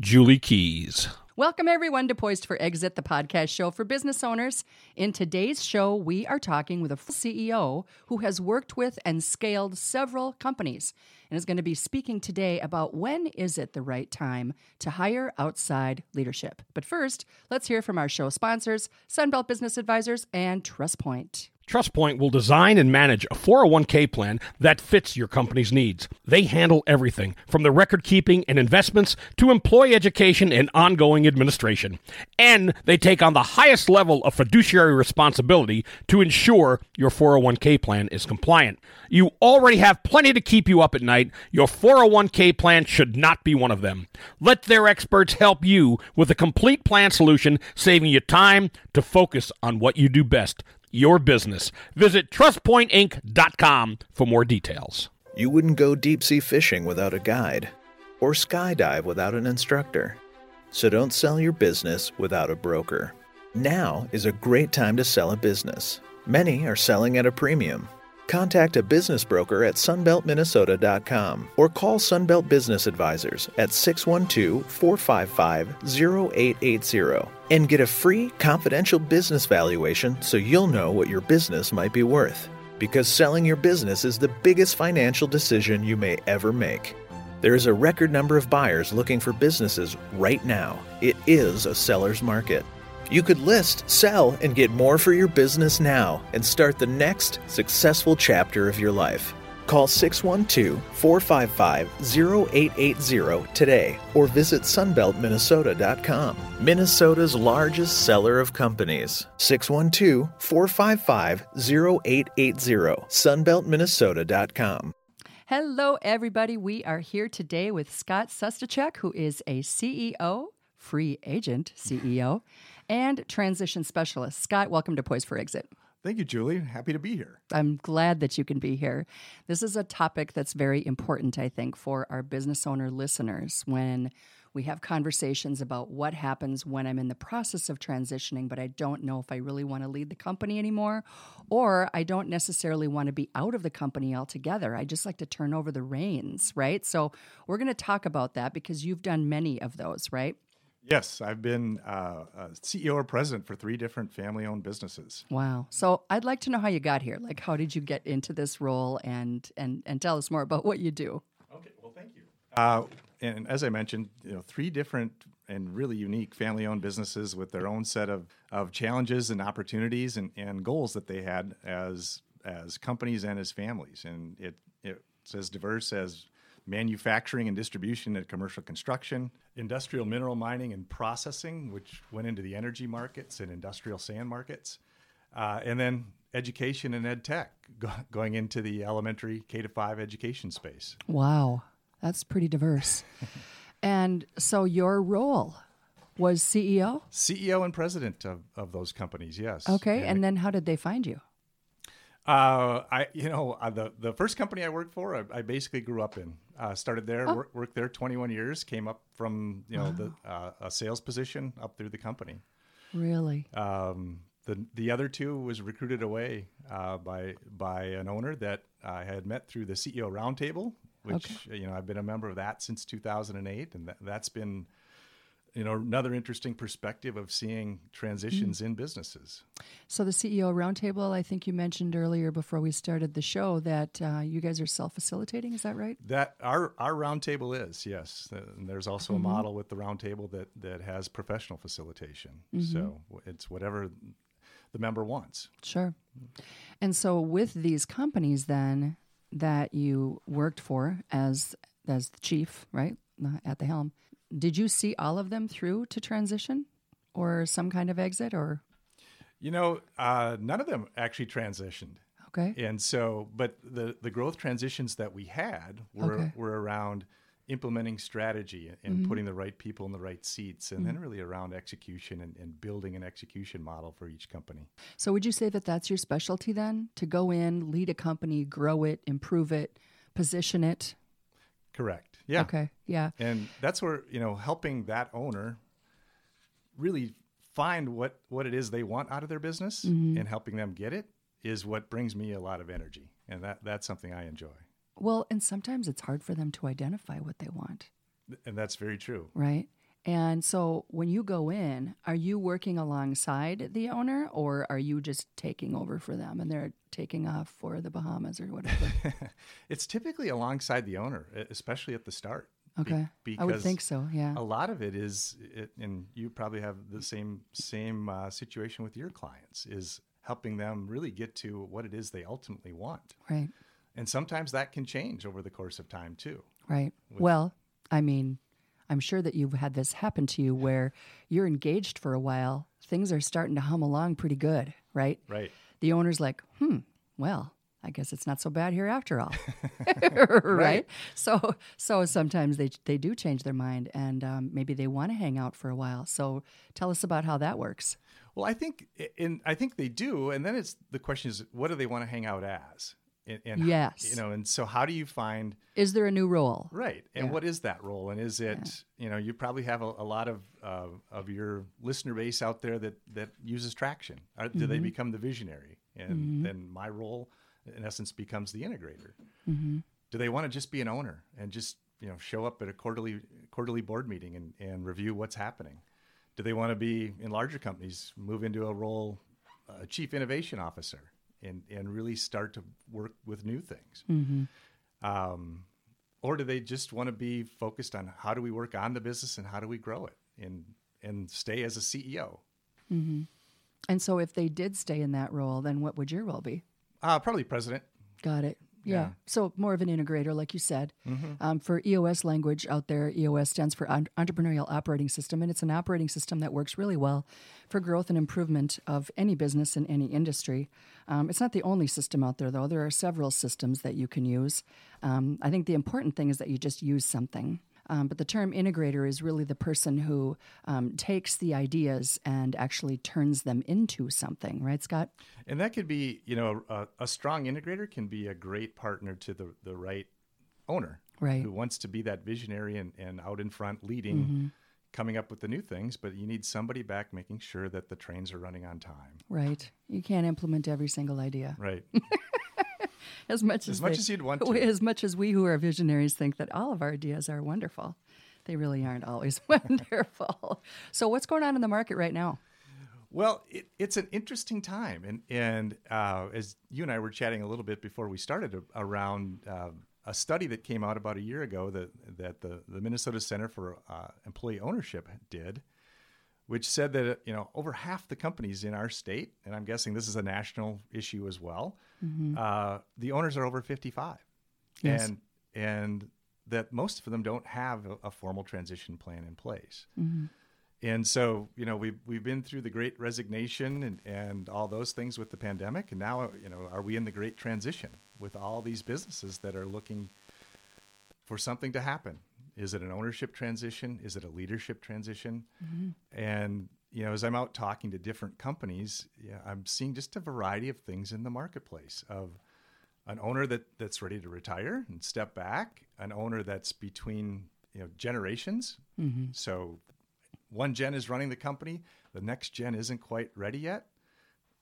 Julie Keys. Welcome, everyone, to Poised for Exit, the podcast show for business owners. In today's show, we are talking with a CEO who has worked with and scaled several companies and is going to be speaking today about when is it the right time to hire outside leadership. But first, let's hear from our show sponsors, Sunbelt Business Advisors and TrustPoint. TrustPoint will design and manage a 401k plan that fits your company's needs. They handle everything from the record keeping and investments to employee education and ongoing administration. And they take on the highest level of fiduciary responsibility to ensure your 401k plan is compliant. You already have plenty to keep you up at night. Your 401k plan should not be one of them. Let their experts help you with a complete plan solution, saving you time to focus on what you do best your business. Visit trustpointinc.com for more details. You wouldn't go deep sea fishing without a guide, or skydive without an instructor. So don't sell your business without a broker. Now is a great time to sell a business. Many are selling at a premium. Contact a business broker at sunbeltminnesota.com or call Sunbelt Business Advisors at 612 455 0880 and get a free confidential business valuation so you'll know what your business might be worth. Because selling your business is the biggest financial decision you may ever make. There is a record number of buyers looking for businesses right now. It is a seller's market. You could list, sell, and get more for your business now and start the next successful chapter of your life. Call 612 455 0880 today or visit sunbeltminnesota.com, Minnesota's largest seller of companies. 612 455 0880, sunbeltminnesota.com. Hello, everybody. We are here today with Scott Sustacek, who is a CEO, free agent CEO, and transition specialist. Scott, welcome to Poised for Exit. Thank you, Julie. Happy to be here. I'm glad that you can be here. This is a topic that's very important, I think, for our business owner listeners when we have conversations about what happens when I'm in the process of transitioning, but I don't know if I really want to lead the company anymore, or I don't necessarily want to be out of the company altogether. I just like to turn over the reins, right? So we're going to talk about that because you've done many of those, right? Yes, I've been uh, CEO or president for three different family owned businesses. Wow. So I'd like to know how you got here. Like, how did you get into this role and, and, and tell us more about what you do? Okay, well, thank you. Uh, and as I mentioned, you know, three different and really unique family owned businesses with their own set of, of challenges and opportunities and, and goals that they had as as companies and as families. And it, it's as diverse as manufacturing and distribution and commercial construction, industrial mineral mining and processing, which went into the energy markets and industrial sand markets, uh, and then education and ed tech go- going into the elementary K to five education space. Wow, that's pretty diverse. and so your role was CEO? CEO and president of, of those companies, yes. Okay, and, and then how did they find you? Uh, I, you know, uh, the the first company I worked for, I, I basically grew up in. Uh, started there, oh. work, worked there 21 years. Came up from you know wow. the uh, a sales position up through the company. Really. Um, the the other two was recruited away uh, by by an owner that I had met through the CEO roundtable, which okay. you know I've been a member of that since 2008, and that, that's been you know another interesting perspective of seeing transitions mm. in businesses so the ceo roundtable i think you mentioned earlier before we started the show that uh, you guys are self-facilitating is that right that our our roundtable is yes and there's also mm-hmm. a model with the roundtable that that has professional facilitation mm-hmm. so it's whatever the member wants sure and so with these companies then that you worked for as as the chief right at the helm did you see all of them through to transition or some kind of exit or? You know, uh, none of them actually transitioned. Okay. And so, but the, the growth transitions that we had were, okay. were around implementing strategy and putting the right people in the right seats, and then really around execution and, and building an execution model for each company. So, would you say that that's your specialty then? To go in, lead a company, grow it, improve it, position it? Correct. Yeah. Okay. Yeah. And that's where, you know, helping that owner really find what, what it is they want out of their business mm-hmm. and helping them get it is what brings me a lot of energy. And that, that's something I enjoy. Well, and sometimes it's hard for them to identify what they want, And that's very true. right? And so when you go in, are you working alongside the owner or are you just taking over for them and they're taking off for the Bahamas or whatever? it's typically alongside the owner, especially at the start. Be- Okay. I would think so. Yeah. A lot of it is, it, and you probably have the same same uh, situation with your clients, is helping them really get to what it is they ultimately want. Right. And sometimes that can change over the course of time too. Right. Well, I mean, I'm sure that you've had this happen to you where you're engaged for a while, things are starting to hum along pretty good, right? Right. The owner's like, hmm, well, I guess it's not so bad here after all, right? So, so sometimes they they do change their mind, and um, maybe they want to hang out for a while. So, tell us about how that works. Well, I think, in I think they do, and then it's the question is, what do they want to hang out as? And, and Yes. you know, and so how do you find Is there a new role? right? And what is that role? And is it, you know, you probably have a, a lot of uh, of your listener base out there that that uses traction. Are, Do they become the visionary? And then my role, in essence, becomes the integrator. Do they want to just be an owner and just you know show up at a quarterly quarterly board meeting and, and review what's happening? Do they want to be in larger companies, move into a role, a chief innovation officer, and and really start to work with new things? Um, or do they just want to be focused on how do we work on the business and how do we grow it and and stay as a CEO? And so, if they did stay in that role, then what would your role be? Uh, probably president. Got it. Yeah. Yeah. So more of an integrator, like you said. Um, for EOS language out there, EOS stands for Entrepreneurial Operating System, and it's an operating system that works really well for growth and improvement of any business in any industry. Um, it's not the only system out there, though. There are several systems that you can use. Um, I think the important thing is that you just use something. Um, but the term integrator is really the person who um, takes the ideas and actually turns them into something, right, Scott? And that could be, you know, a, a strong integrator can be a great partner to the, the right owner Right. who wants to be that visionary and, and out in front leading, coming up with the new things. But you need somebody back making sure that the trains are running on time. Right. You can't implement every single idea. Right. As much as, As much they- as you'd want to. As much as we who are visionaries think that all of our ideas are wonderful, they really aren't always wonderful. So, what's going on in the market right now? Well, it, it's an interesting time, and and uh, as you and I were chatting a little bit before we started a- around uh, a study that came out about a year ago that that the the Minnesota Center for uh, Employee Ownership did, which said that you know over half the companies in our state, and I'm guessing this is a national issue as well, uh, the owners are over 55, Yes. and and that most of them don't have a, a formal transition plan in place. And so, you know, we've we've been through the great resignation and, and all those things with the pandemic, and now, you know, are we in the great transition with all these businesses that are looking for something to happen? Is it an ownership transition? Is it a leadership transition? And you know, as I'm out talking to different companies, yeah, I'm seeing just a variety of things in the marketplace of an owner that that's ready to retire and step back, an owner that's between you know generations. So one gen is running the company, the next gen isn't quite ready yet.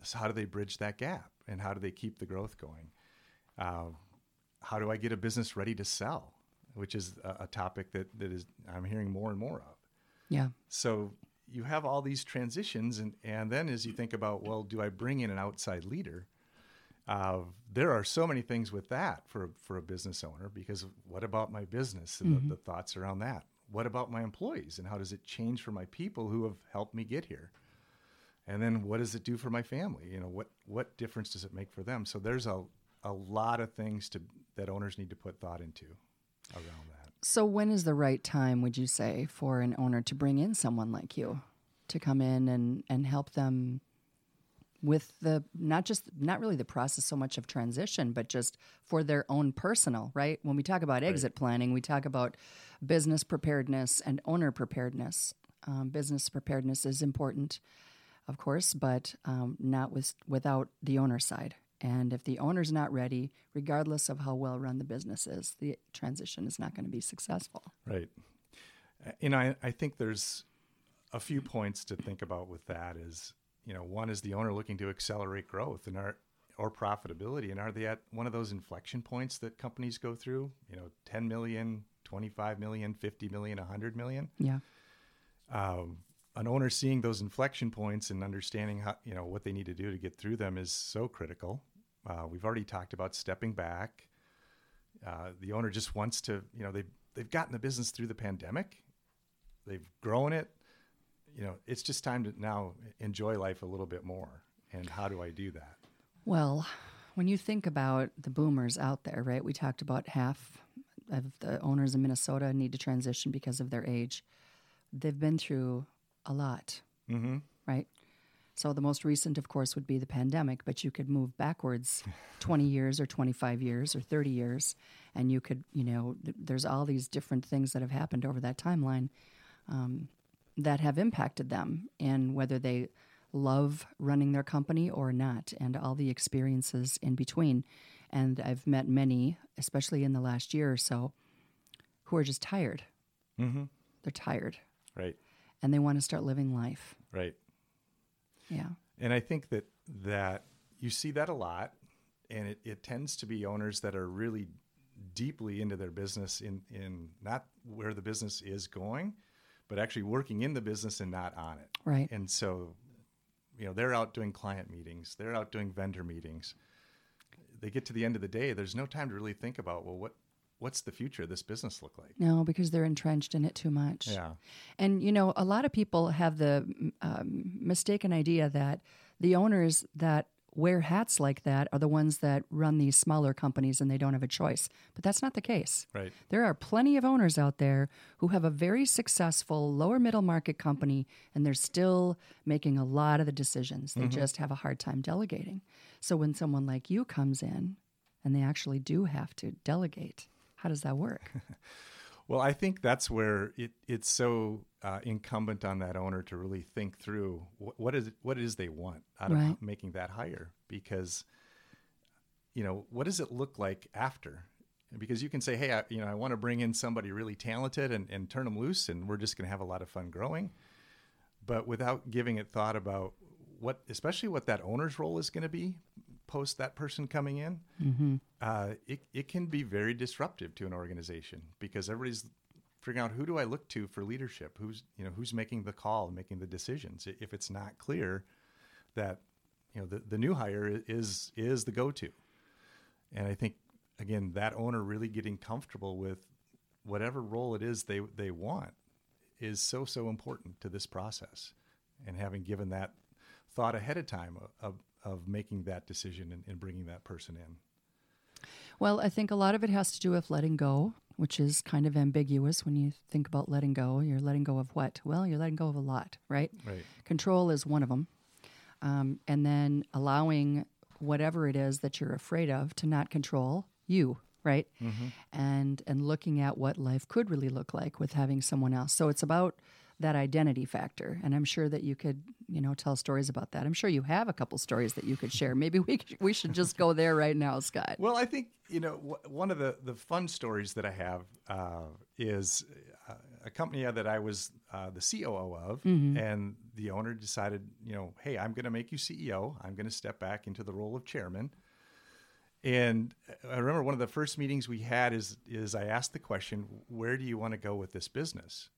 So how do they bridge that gap, and how do they keep the growth going? Uh, how do I get a business ready to sell, which is a, a topic that that is I'm hearing more and more of. Yeah. So you have all these transitions, and, and then as you think about, well, do I bring in an outside leader? Uh, there are so many things with that for, for a business owner because what about my business and the, the thoughts around that? What about my employees and how does it change for my people who have helped me get here? And then what does it do for my family? You know, what, what difference does it make for them? So there's a, a lot of things to, that owners need to put thought into around that. So, when is the right time, would you say, for an owner to bring in someone like you to come in and, and help them with the not just not really the process so much of transition but just for their own personal right? When we talk about exit planning we talk about business preparedness and owner preparedness. Um, business preparedness is important of course but um, not with without the owner side and if the owner's not ready regardless of how well run the business is the transition is not going to be successful Right. And I, I think there's a few points to think about with that is, you know, one is the owner looking to accelerate growth and are or profitability. And are they at one of those inflection points that companies go through? You know, 10 million, 25 million, 50 million, 100 million. yeah Um, an owner seeing those inflection points and understanding how, you know, what they need to do to get through them is so critical. Uh, we've already talked about stepping back. Uh, the owner just wants to, you know, they've, they've gotten the business through the pandemic. They've grown it. You know, it's just time to now enjoy life a little bit more. And how do I do that? Well, when you think about the boomers out there, right? We talked about half of the owners in Minnesota need to transition because of their age. They've been through a lot, Mm-hmm. right? So the most recent, of course, would be the pandemic, but you could move backwards 20 years or 25 years or 30 years, and you could, you know, th- there's all these different things that have happened over that timeline um, that have impacted them and whether they love running their company or not, and all the experiences in between. And I've met many, especially in the last year or so, who are just tired. Mm-hmm. They're tired Right. And they want to start living life. Right. Yeah. And I think that that you see that a lot, and it, it tends to be owners that are really deeply into their business in in not where the business is going, but actually working in the business and not on it. Right. And so, you know, they're out doing client meetings, they're out doing vendor meetings. They get to the end of the day, there's no time to really think about well, what what's the future of this business look like? No, because they're entrenched in it too much. Yeah. And, you know, a lot of people have the um, mistaken idea that the owners that wear hats like that are the ones that run these smaller companies and they don't have a choice. But that's not the case. Right. There are plenty of owners out there who have a very successful lower middle market company and they're still making a lot of the decisions. They just have a hard time delegating. So when someone like you comes in and they actually do have to delegate, how does that work? Well, I think that's where it, it's so uh, incumbent on that owner to really think through what, what is it, what it is they want out Right. of making that hire, because you know what does it look like after? Because you can say, hey, I, you know, I want to bring in somebody really talented and, and turn them loose, and we're just going to have a lot of fun growing, but without giving it thought about what, especially what that owner's role is going to be post that person coming in uh, it, it can be very disruptive to an organization because everybody's figuring out who do I look to for leadership? Who's you know who's making the call, and making the decisions? If it's not clear that you know the, the new hire is is the go to, and I think again that owner really getting comfortable with whatever role it is they they want is so so important to this process, and having given that thought ahead of time of of making that decision and, and bringing that person in. Well, I think a lot of it has to do with letting go, which is kind of ambiguous when you think about letting go. You're letting go of what? Well, you're letting go of a lot, right? Right. Control is one of them. Um, and then allowing whatever it is that you're afraid of to not control you, right? And and looking at what life could really look like with having someone else. So it's about that identity factor, and I'm sure that you could, you know, tell stories about that. I'm sure you have a couple stories that you could share. Maybe we we should just go there right now, Scott. Well, I think you know w- one of the the fun stories that I have uh, is uh, a company that I was uh, the COO of, and the owner decided, you know, hey, I'm going to make you CEO. I'm going to step back into the role of chairman. And I remember one of the first meetings we had is is I asked the question, where do you want to go with this business?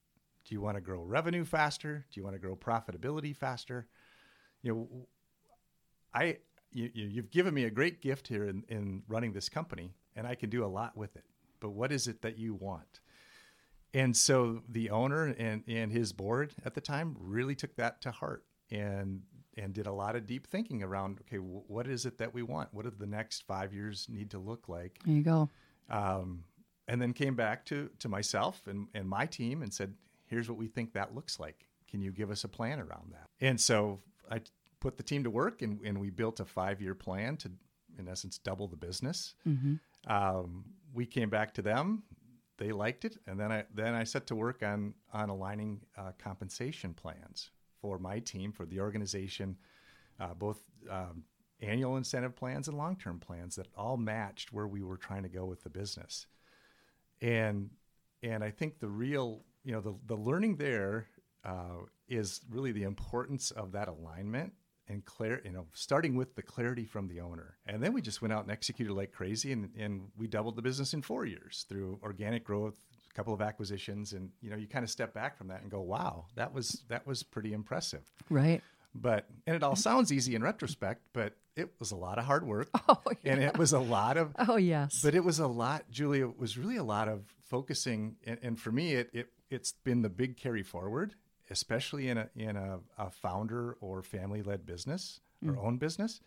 Do you want to grow revenue faster? Do you want to grow profitability faster? You know, I you, you- you've given me a great gift here in, in running this company, and I can do a lot with it. But what is it that you want? And so the owner and, and his board at the time really took that to heart and and did a lot of deep thinking around okay, wh- what is it that we want? What do the next five years need to look like? There you go. um, and then came back to to myself and, and my team and said, "Here's what we think that looks like. Can you give us a plan around that?" And so I put the team to work, and, and we built a five year plan to, in essence, double the business. Um, we came back to them. They liked it, and then I then I set to work on on aligning uh, compensation plans for my team for the organization, uh, both um, annual incentive plans and long term plans that all matched where we were trying to go with the business. And and I think the real you know the the learning there uh, is really the importance of that alignment and clear, you know, starting with the clarity from the owner. And then we just went out and executed like crazy and, and we doubled the business in four years through organic growth, a couple of acquisitions. And, you know, you kind of step back from that and go, wow, that was, that was pretty impressive. Right. But, and it all sounds easy in retrospect, but it was a lot of hard work. Oh, And it was a lot of, Oh, yes. but it was a lot, Julia, it was really a lot of focusing. And, and for me, it, it, it's been the big carry forward, especially in a, in a, a founder or family led business or Mm. own business.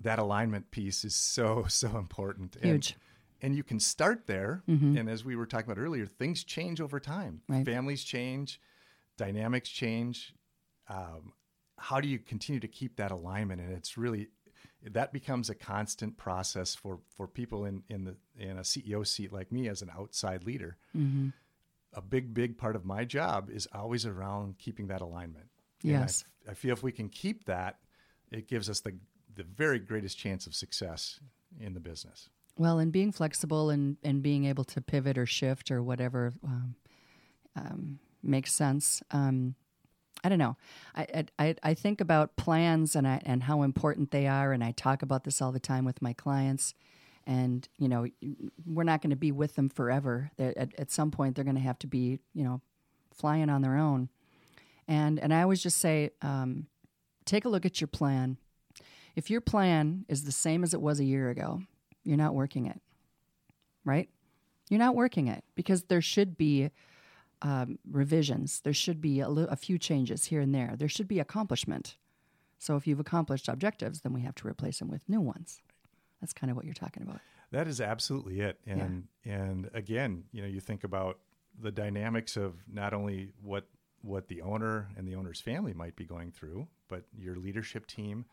That alignment piece is so, so important. And- Huge. And, you can start there. And as we were talking about earlier, things change over time. Right. Families change, dynamics change. Um, how do you continue to keep that alignment? And it's really that becomes a constant process for for people in in the in a CEO seat like me as an outside leader. A big big part of my job is always around keeping that alignment. And I Yes. f- I, feel if we can keep that, it gives us the the very greatest chance of success in the business. Well, and being flexible and, and being able to pivot or shift or whatever um, um, makes sense. Um, I don't know. I, I- I I think about plans and I and how important they are, and I talk about this all the time with my clients. And you know, we're not going to be with them forever. At, at some point, they're going to have to be, you know, flying on their own. And and I always just say, um, take a look at your plan. If your plan is the same as it was a year ago, you're not working it, right? You're not working it because there should be um, revisions. There should be a, li- a few changes here and there. There should be accomplishment. So if you've accomplished objectives, then we have to replace them with new ones. That's kind of what you're talking about. That is absolutely it. And and again, you know, you think about the dynamics of not only what what the owner and the owner's family might be going through, but your leadership team,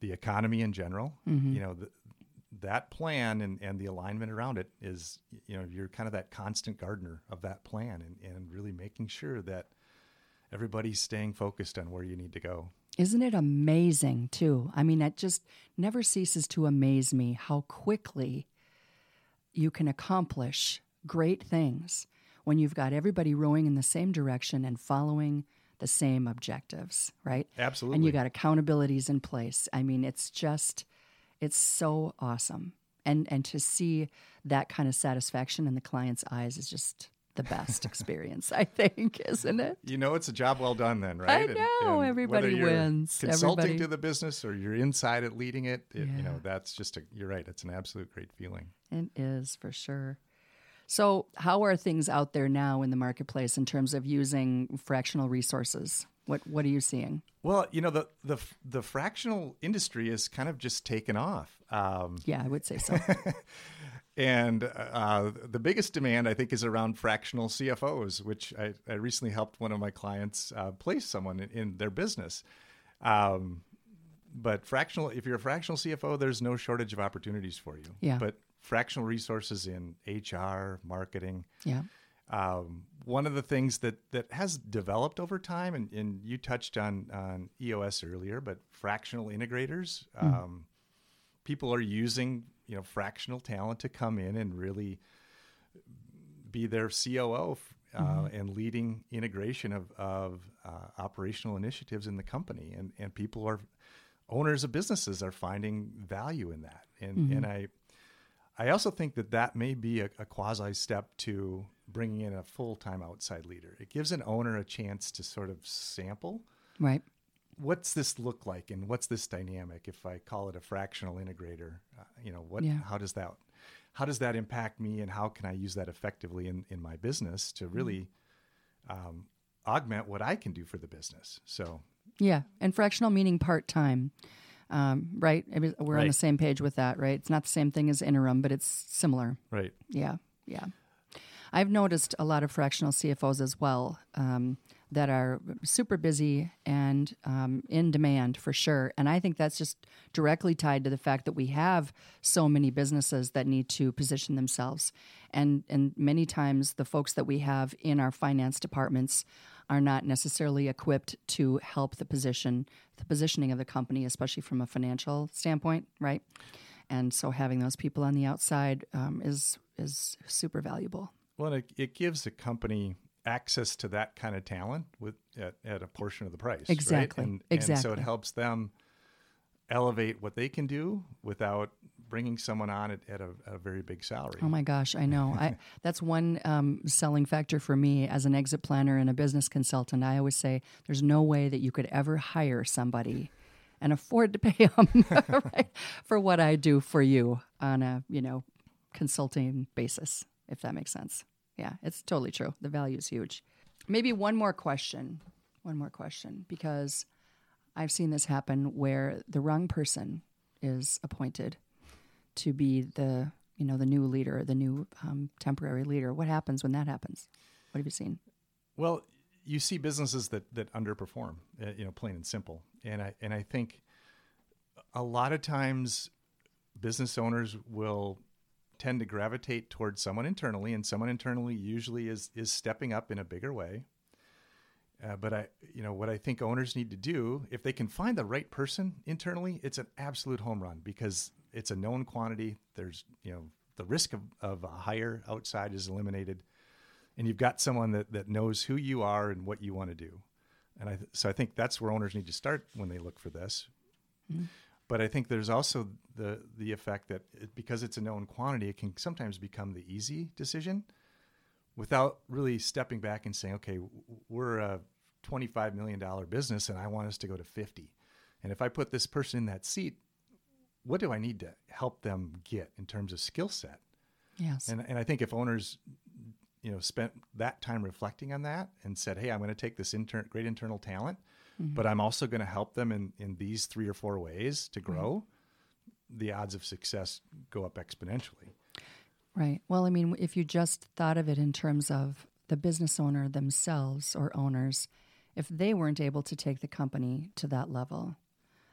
the economy in general. Mm-hmm. You know, the, that plan and, and the alignment around it is, you know, you're kind of that constant gardener of that plan and, and really making sure that everybody's staying focused on where you need to go. Isn't it amazing, too? I mean, it just never ceases to amaze me how quickly you can accomplish great things when you've got everybody rowing in the same direction and following the same objectives, right? Absolutely. And you got accountabilities in place. I mean, it's just, it's so awesome. And, and to see that kind of satisfaction in the client's eyes is just the best experience, I think, isn't it? You know, it's a job well done then, right? I know, everybody whether you're wins. Consulting Everybody- to the business or you're inside it leading it, it you know, that's just a, you're right. It's an absolute great feeling. It is for sure. So, how are things out there now in the marketplace in terms of using fractional resources? What What are you seeing? Well, you know, the, the, the fractional industry is kind of just taken off. Um, Yeah, I would say so. And uh, the biggest demand, I think, is around fractional CFOs, which I, I recently helped one of my clients uh, place someone in, in their business. Um, but fractional, if you're a fractional CFO, there's no shortage of opportunities for you. Yeah. But fractional resources in HR, marketing, yeah. um, one of the things that that has developed over time, and, and you touched on on EOS earlier, but fractional integrators, um, people are using you know fractional talent to come in and really be their COO uh, and leading integration of of uh, operational initiatives in the company, and and people are owners of businesses are finding value in that, and and I. I also think that that may be a, a quasi step to bringing in a full time outside leader. It gives an owner a chance to sort of sample Right. What's this look like and what's this dynamic if I call it a fractional integrator. Uh, you know, what Yeah. how does that how does that impact me and how can I use that effectively in, in my business to really um, augment what I can do for the business. So Yeah, and fractional meaning part time. Um, right. We're on the same page with that, right? It's not the same thing as interim, but it's similar. right. Yeah, yeah. I've noticed a lot of fractional CFOs as well. Um, that are super busy and um, in demand for sure. And I think that's just directly tied to the fact that we have so many businesses that need to position themselves. And, and many times, the folks that we have in our finance departments are not necessarily equipped to help the position, the positioning of the company, especially from a financial standpoint, right? And so having those people on the outside um, is is super valuable. Well, it, it gives a company access to that kind of talent with at, at a portion of the price. Exactly. Right? And, exactly. And so it helps them elevate what they can do without bringing someone on at, at a, a, very big salary. Oh my gosh, I know. I that's one um, selling factor for me as an exit planner and a business consultant. I always say there's no way that you could ever hire somebody and afford to pay them right, for what I do for you on a you know consulting basis, if that makes sense. Yeah, it's totally true. The value is huge. Maybe one more question. One more question, because I've seen this happen where the wrong person is appointed to be the you know the new leader, the new um, temporary leader. What happens when that happens? What have you seen? Well, you see businesses that that underperform, uh, you know, plain and simple. And I and I think a lot of times business owners will tend to gravitate towards someone internally, and someone internally usually is is stepping up in a bigger way. Uh, but I, you know, what I think owners need to do, if they can find the right person internally, it's an absolute home run because it's a known quantity. There's, you know, the risk of, of a hire outside is eliminated, and you've got someone that that knows who you are and what you want to do. And I, so I think that's where owners need to start when they look for this. Mm-hmm. But I think there's also the the effect that it, because it's a known quantity, it can sometimes become the easy decision without really stepping back and saying, okay, we're a $25 million business and I want us to go to 50. And if I put this person in that seat, what do I need to help them get in terms of skill set? Yes. And, and I think if owners, you know, spent that time reflecting on that and said, hey, I'm going to take this inter- great internal talent mm-hmm. but I'm also going to help them in, in these three or four ways to grow, the odds of success go up exponentially. Right. Well, I mean, if you just thought of it in terms of the business owner themselves or owners, if they weren't able to take the company to that level,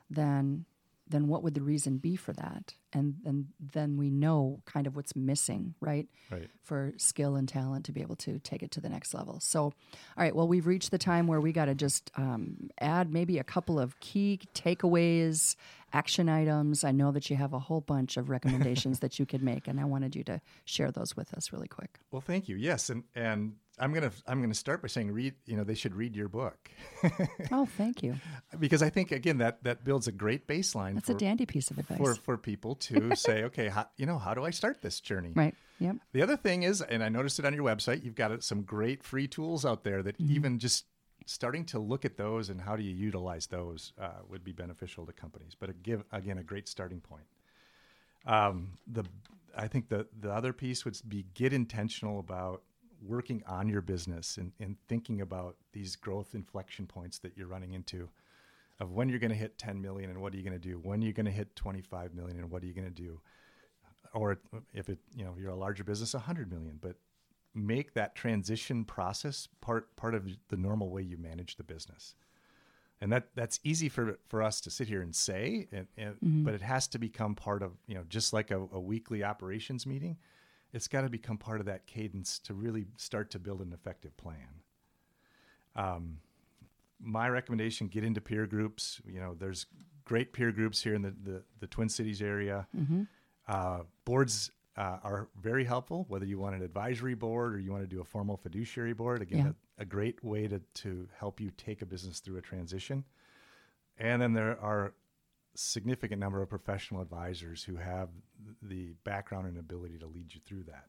then then what would the reason be for that? And and then we know kind of what's missing, right? Right. For skill and talent to be able to take it to the next level. So, all right. Well, we've reached the time where we got to just um, add maybe a couple of key takeaways, action items. I know that you have a whole bunch of recommendations that you could make, and I wanted you to share those with us really quick. Well, thank you. Yes, and and I'm gonna I'm gonna start by saying read you know they should read your book. oh, thank you. Because I think again that that builds a great baseline. That's for, a dandy piece of advice for for people to say, okay, how, you know, how do I start this journey? Right. Yep. The other thing is, and I noticed it on your website, you've got some great free tools out there that mm-hmm. even just starting to look at those and how do you utilize those uh, would be beneficial to companies. But it give again a great starting point. Um, the I think the the other piece would be get intentional about working on your business and, and thinking about these growth inflection points that you're running into of when you're going to hit 10 million and what are you going to do when you're going to hit 25 million and what are you going to do or if it you know you're a larger business 100 million but make that transition process part part of the normal way you manage the business and that that's easy for for us to sit here and say and, and mm-hmm. but it has to become part of you know just like a, a weekly operations meeting it's got to become part of that cadence to really start to build an effective plan. Um, my recommendation: get into peer groups. You know, there's great peer groups here in the the, the Twin Cities area. Mm-hmm. Uh, boards uh, are very helpful, whether you want an advisory board or you want to do a formal fiduciary board. Again, yeah. a, a, great way to to help you take a business through a transition. And then there are significant number of professional advisors who have the background and ability to lead you through that.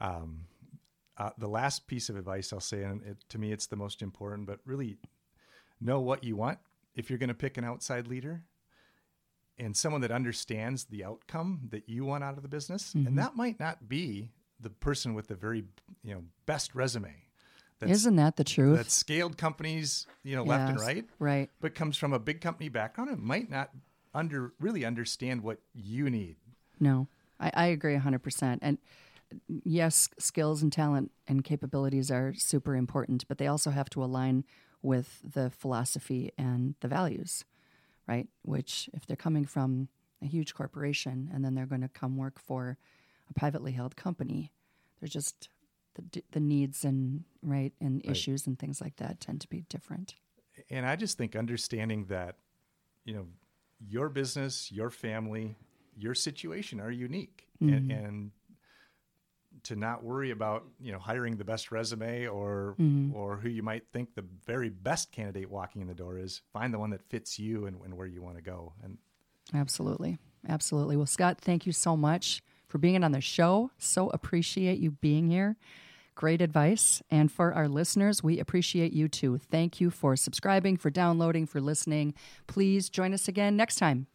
Um, uh, the last piece of advice I'll say, and it, to me it's the most important, but really know what you want if you're going to pick an outside leader and someone that understands the outcome that you want out of the business. Mm-hmm. And that might not be the person with the very you know best resume isn't that the truth? That scaled companies, you know, yes, left and right, right, but comes from a big company background and might not under really understand what you need. No, I, I agree hundred percent. And yes, skills and talent and capabilities are super important, but they also have to align with the philosophy and the values, right? Which, if they're coming from a huge corporation and then they're going to come work for a privately held company, they're just the, the needs and right and right. issues and things like that tend to be different. And I just think understanding that, you know, your business, your family, your situation are unique, mm-hmm. and, and to not worry about you know hiring the best resume or mm-hmm. or who you might think the very best candidate walking in the door is find the one that fits you and, and where you want to go and absolutely absolutely well scott thank you so much for being on the show so appreciate you being here great advice. And for our listeners we appreciate you too. Thank you for subscribing for downloading for listening. Please join us again next time